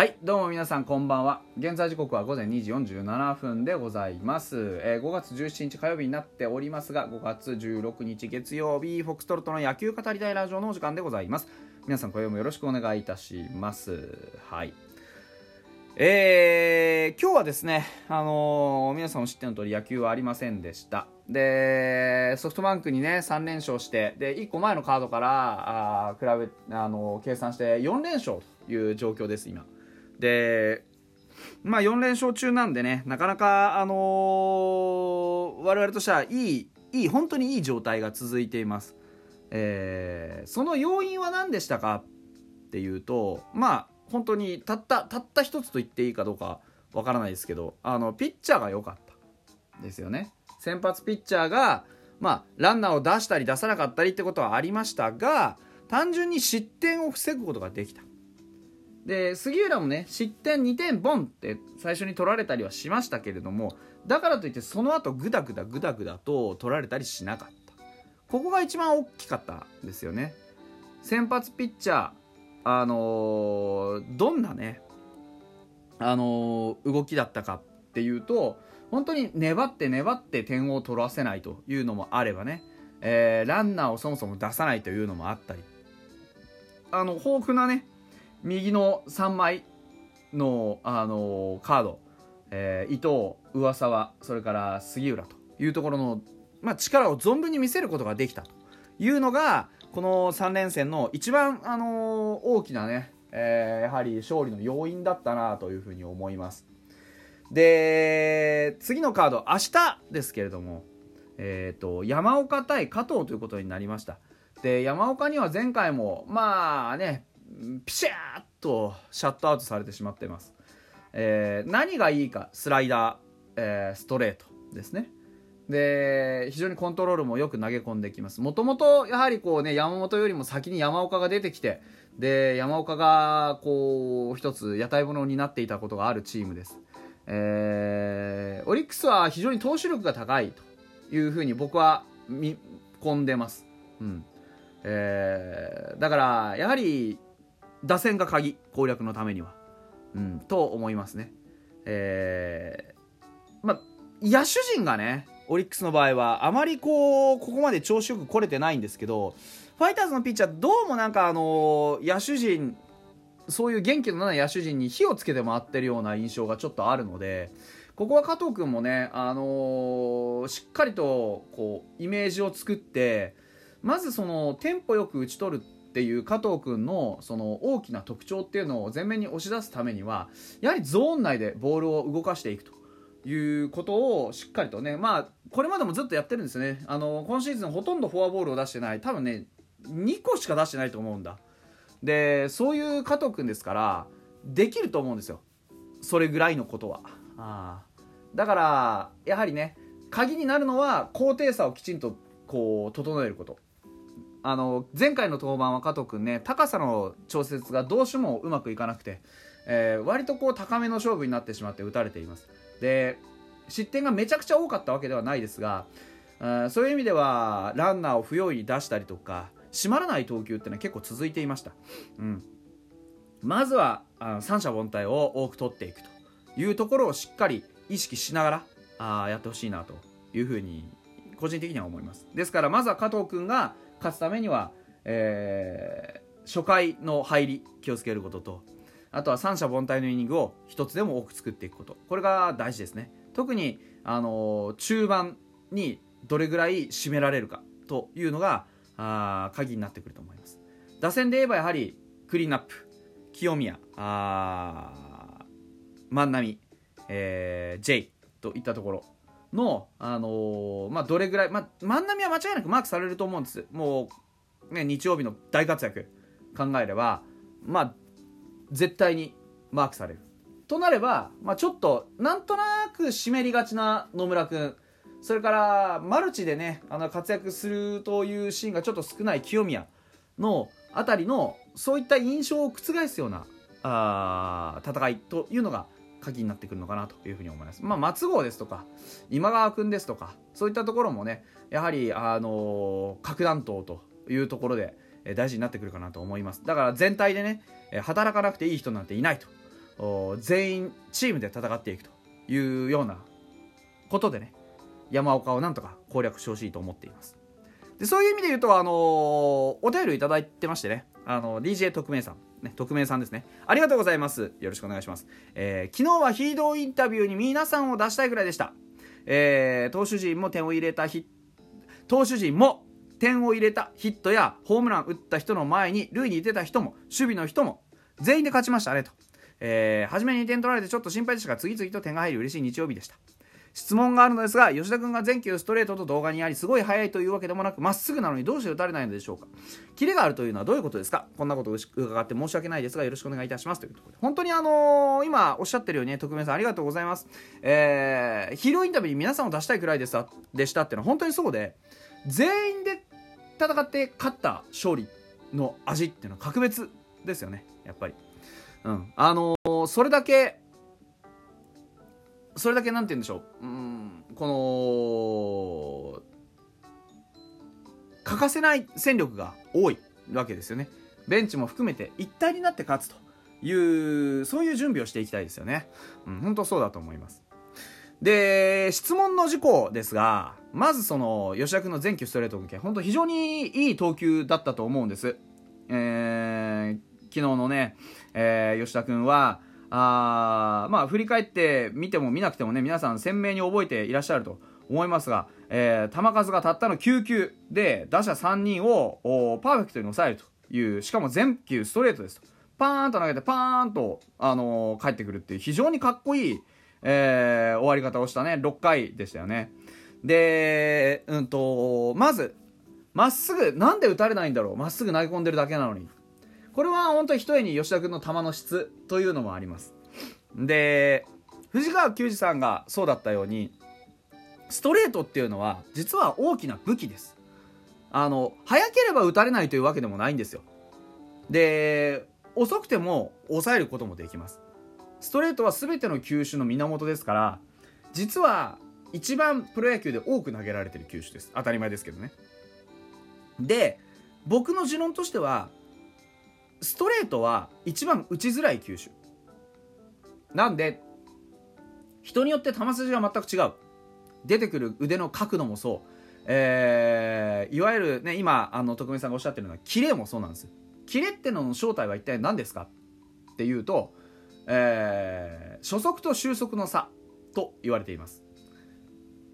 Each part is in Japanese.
はいどうも皆さんこんばんは。現在時刻は午前2時47分でございます、えー5月17日火曜日になっておりますが5月16日月曜日フォックストロットの野球語りたいラジオのお時間でございます。皆さん今夜もよろしくお願いいたします。はい。えー今日はですね、あのー皆さんも知っての通り野球はありませんでした。でソフトバンクにね3連勝してで1個前のカードからあー比べ、あのー計算して4連勝という状況です今。でまあ4連勝中なんでねなかなかあのー我々としてはいいいい本当にいい状態が続いています。えーその要因は何でしたかっていうとまあ本当にたったたった一つと言っていいかどうかわからないですけどあのピッチャーが良かったですよね。先発ピッチャーがまあランナーを出したり出さなかったりってことはありましたが単純に失点を防ぐことができた。で杉浦もね失点2点ボンって最初に取られたりはしましたけれどもだからといってその後グダグダグダグダと取られたりしなかった。ここが一番大きかったですよね。先発ピッチャーあのーどんなねあのー動きだったかっていうと本当に粘って粘って点を取らせないというのもあればね、えーランナーをそもそも出さないというのもあったりあの豊富なね右の3枚の、あのーカード、えー伊藤上沢それから杉浦というところの、まあ、力を存分に見せることができたと。いうのがこの3連戦の一番、あのー大きなね、えーやはり勝利の要因だったなというふうに思います。で次のカード明日ですけれども、えー、と山岡対加藤ということになりました。で山岡には前回もまあねピシャーッとシャットアウトされてしまっています、えー何がいいかスライダー、えーストレートですね。で非常にコントロールもよく投げ込んできます。もともとやはりこうね山本よりも先に山岡が出てきてで山岡がこう一つ屋台骨になっていたことがあるチームです、えーオリックスは非常に投手力が高いというふうに僕は見込んでます、うん。えーだからやはり打線が鍵攻略のためには、うん、と思いますね。えーまあ野手陣がねオリックスの場合はあまりこうここまで調子よく来れてないんですけどファイターズのピッチャーどうもなんかあの野手陣そういう元気のない野手陣に火をつけて回ってるような印象がちょっとあるのでここは加藤君もね、あのーしっかりとこうイメージを作ってまずそのテンポよく打ち取るっていう加藤君のその大きな特徴っていうのを前面に押し出すためにはやはりゾーン内でボールを動かしていくということをしっかりとねまあこれまでもずっとやってるんですよね。あの今シーズンほとんどフォアボールを出してない。多分ね2個しか出してないと思うんだ。でそういう加藤君ですからできると思うんですよ。それぐらいのことは。ああ。だからやはりね鍵になるのは高低差をきちんとこう整えること。あの前回の登板は加藤君ね高さの調節がどうしてもうまくいかなくて、えー割とこう高めの勝負になってしまって打たれています。で失点がめちゃくちゃ多かったわけではないですがあーそういう意味ではランナーを不用意に出したりとか締まらない投球っていうのは結構続いていました、うん、まずはあの三者凡退を多く取っていくというところをしっかり意識しながらあやってほしいなというふうに個人的には思います。ですからまずは加藤君が勝つためには、えー初回の入り気をつけることとあとは三者凡退のイニングを一つでも多く作っていくこと。これが大事ですね。特に、あのー中盤にどれぐらい締められるかというのがあ鍵になってくると思います。打線で言えばやはりクリーンアップ清宮あ万波、えー、J といったところ。の、あのーまあ、どれぐらい、まあ、万波は間違いなくマークされると思うんです。もう、ね、日曜日の大活躍。考えればまあ絶対にマークされる。となれば、まあ、ちょっとなんとなく湿りがちな野村君それからマルチでねあの活躍するというシーンがちょっと少ない清宮のあたりのそういった印象を覆すようなあ戦いというのが鍵になってくるのかなというふうに思います。まあ、松郷ですとか今川君ですとかそういったところもねやはり、あのー核弾頭というところでえー大事になってくるかなと思います。だから全体でねえー働かなくていい人なんていないと。全員チームで戦っていくというようなことでね山岡をなんとか攻略してほしいと思っています。でそういう意味で言うと、あのー、お便りいただいてましてね、あの DJ 特命さん、ね、特命さんですね。ありがとうございます。よろしくお願いします。えー、昨日はヒーローインタビューに皆さんを出したいぐらいでした。えー、投手陣も点を入れたヒ投手陣も点を入れたヒットやホームラン打った人の前に塁に出た人も守備の人も全員で勝ちましたねと。えー、初めに点取られてちょっと心配でしたが次々と点が入り嬉しい日曜日でした。質問があるのですが吉田君が全球ストレートと動画にありすごい速いというわけでもなくまっすぐなのにどうして打たれないのでしょうか。キレがあるというのはどういうことですか。こんなことを伺って申し訳ないですがよろしくお願いいたしますというところで。本当にあのー、今おっしゃってるようにね徳明さんありがとうございます、えー、ヒーローインタビューに皆さんを出したいくらいでしたでしたっていうのは本当にそうで全員で戦って勝った勝利の味っていうのは格別ですよね。やっぱり。うん。あのー、それだけそれだけなんて言うんでしょう。うんこの欠かせない戦力が多いわけですよね。ベンチも含めて一体になって勝つというそういう準備をしていきたいですよね。うん本当そうだと思います。で質問の事項ですがまずその吉田君の全球ストレート向け本当非常にいい投球だったと思うんです。えー、昨日のね、えー、吉田君はあまあ振り返って見ても見なくてもね皆さん鮮明に覚えていらっしゃると思いますが、えー、球数がたったの9球で打者3人をパーフェクトに抑えるというしかも全球ストレートですと。パーンと投げてパーンと、あのー、帰ってくるっていう非常にかっこいい、えー、終わり方をしたね6回でしたよね。でうんとまずまっすぐなんで打たれないんだろう。まっすぐ投げ込んでるだけなのに。これは本当一重に吉田君の球の質というのもあります。で藤川球児さんがそうだったようにストレートっていうのは実は大きな武器です。あの速ければ打たれないというわけでもないんですよ。で遅くても抑えることもできます。ストレートは全ての球種の源ですから実は一番プロ野球で多く投げられてる球種です。当たり前ですけどね。で僕の持論としてはストレートは一番打ちづらい球種。なんで人によって球筋が全く違う。出てくる腕の角度もそう、えー、いわゆるね今あの徳光さんがおっしゃってるのはキレもそうなんですキレってのの正体は一体何ですか？っていうと、えー、初速と収束の差と言われています。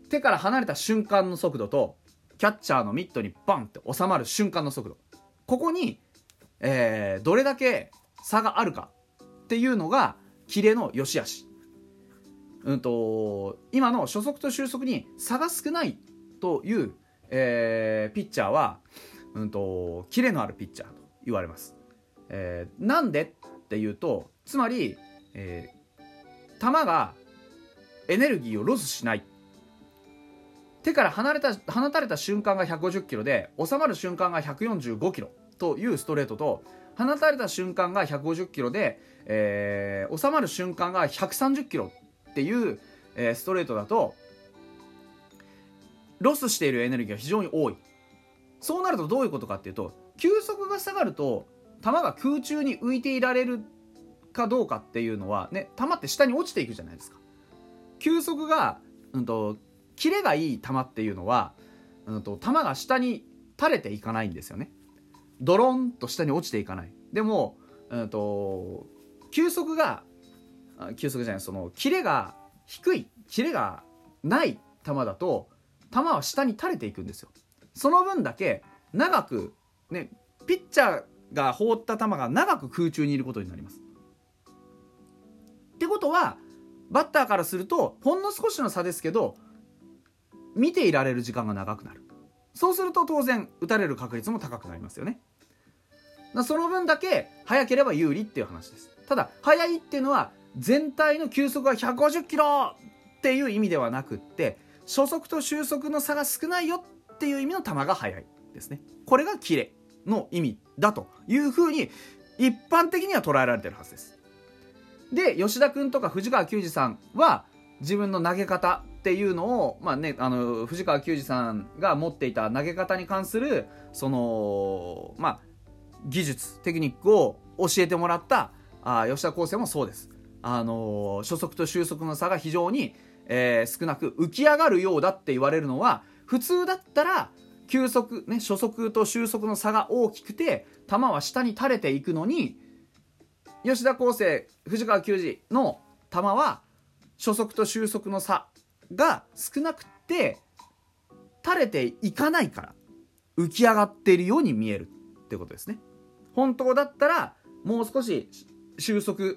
手から離れた瞬間の速度とキャッチャーのミットにバンって収まる瞬間の速度。ここにえー、どれだけ差があるかっていうのがキレの良し悪し。うんと、今の初速と収束に差が少ないという、えー、ピッチャーは、うんと、キレのあるピッチャーと言われます。えー、なんでっていうと、つまり、えー、球がエネルギーをロスしない。手から離れた、放たれた瞬間が150キロで、収まる瞬間が145キロ。というストレートと放たれた瞬間が150キロで、えー、収まる瞬間が130キロっていう、えー、ストレートだとロスしているエネルギーが非常に多い。そうなるとどういうことかっていうと球速が下がると球が空中に浮いていられるかどうかっていうのはね球って下に落ちていくじゃないですか。球速が、うんと、キレがいい球っていうのは、うんと球が下に垂れていかないんですよね。ドロンと下に落ちていかない。でも、うんと、球速が球速じゃないそのキレが低いキレがない球だと球は下に垂れていくんですよ。その分だけ長くねピッチャーが放った球が長く空中にいることになります。ってことはバッターからするとほんの少しの差ですけど見ていられる時間が長くなる。そうすると当然打たれる確率も高くなりますよね。その分だけ速ければ有利っていう話です。ただ速いっていうのは全体の球速が150キロっていう意味ではなくって初速と終速の差が少ないよっていう意味の球が速いですね。これがキレの意味だというふうに一般的には捉えられてるはずです。で吉田君とか藤川球児さんは自分の投げ方っていうのを、まあね、あの藤川球児さんが持っていた投げ方に関するその、まあ、技術テクニックを教えてもらったあ吉田康生もそうです。あの初速と終速の差が非常に、えー少なく浮き上がるようだって言われるのは普通だったら急速、ね、初速と終速の差が大きくて球は下に垂れていくのに吉田康生藤川球児の球は初速と終速の差が少なくて垂れていかないから浮き上がっているように見えるってことですね。本当だったらもう少し収束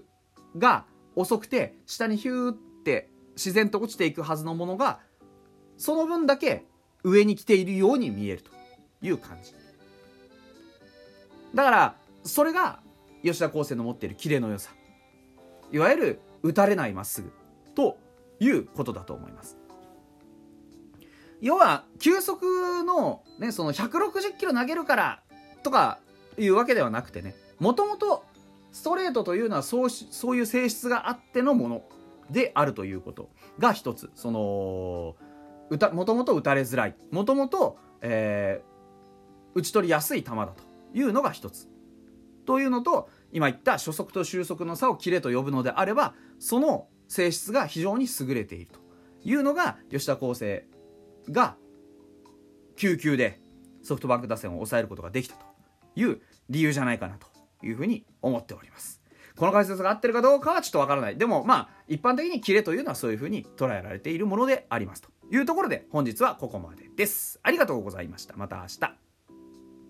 が遅くて下にヒューって自然と落ちていくはずのものがその分だけ上に来ているように見えるという感じ。だからそれが吉田康生の持っているキレの良さ。いわゆる打たれないまっすぐ。ということだと思います。要は球速の,、ね、その160キロ投げるからとかいうわけではなくてねもともとストレートというのはそうしそういう性質があってのものであるということが一つ。そのもともと打たれづらい。もともとえ打ち取りやすい球だというのが一つ。というのと今言った初速と終速の差をキレと呼ぶのであればその性質が非常に優れていると。いうのが吉田康生が9球でソフトバンク打線を抑えることができたという理由じゃないかなというふうに思っております。この解説が合ってるかどうかはちょっとわからない。でもまあ一般的にキレというのはそういうふうに捉えられているものでありますというところで本日はここまでです。ありがとうございました。また明日。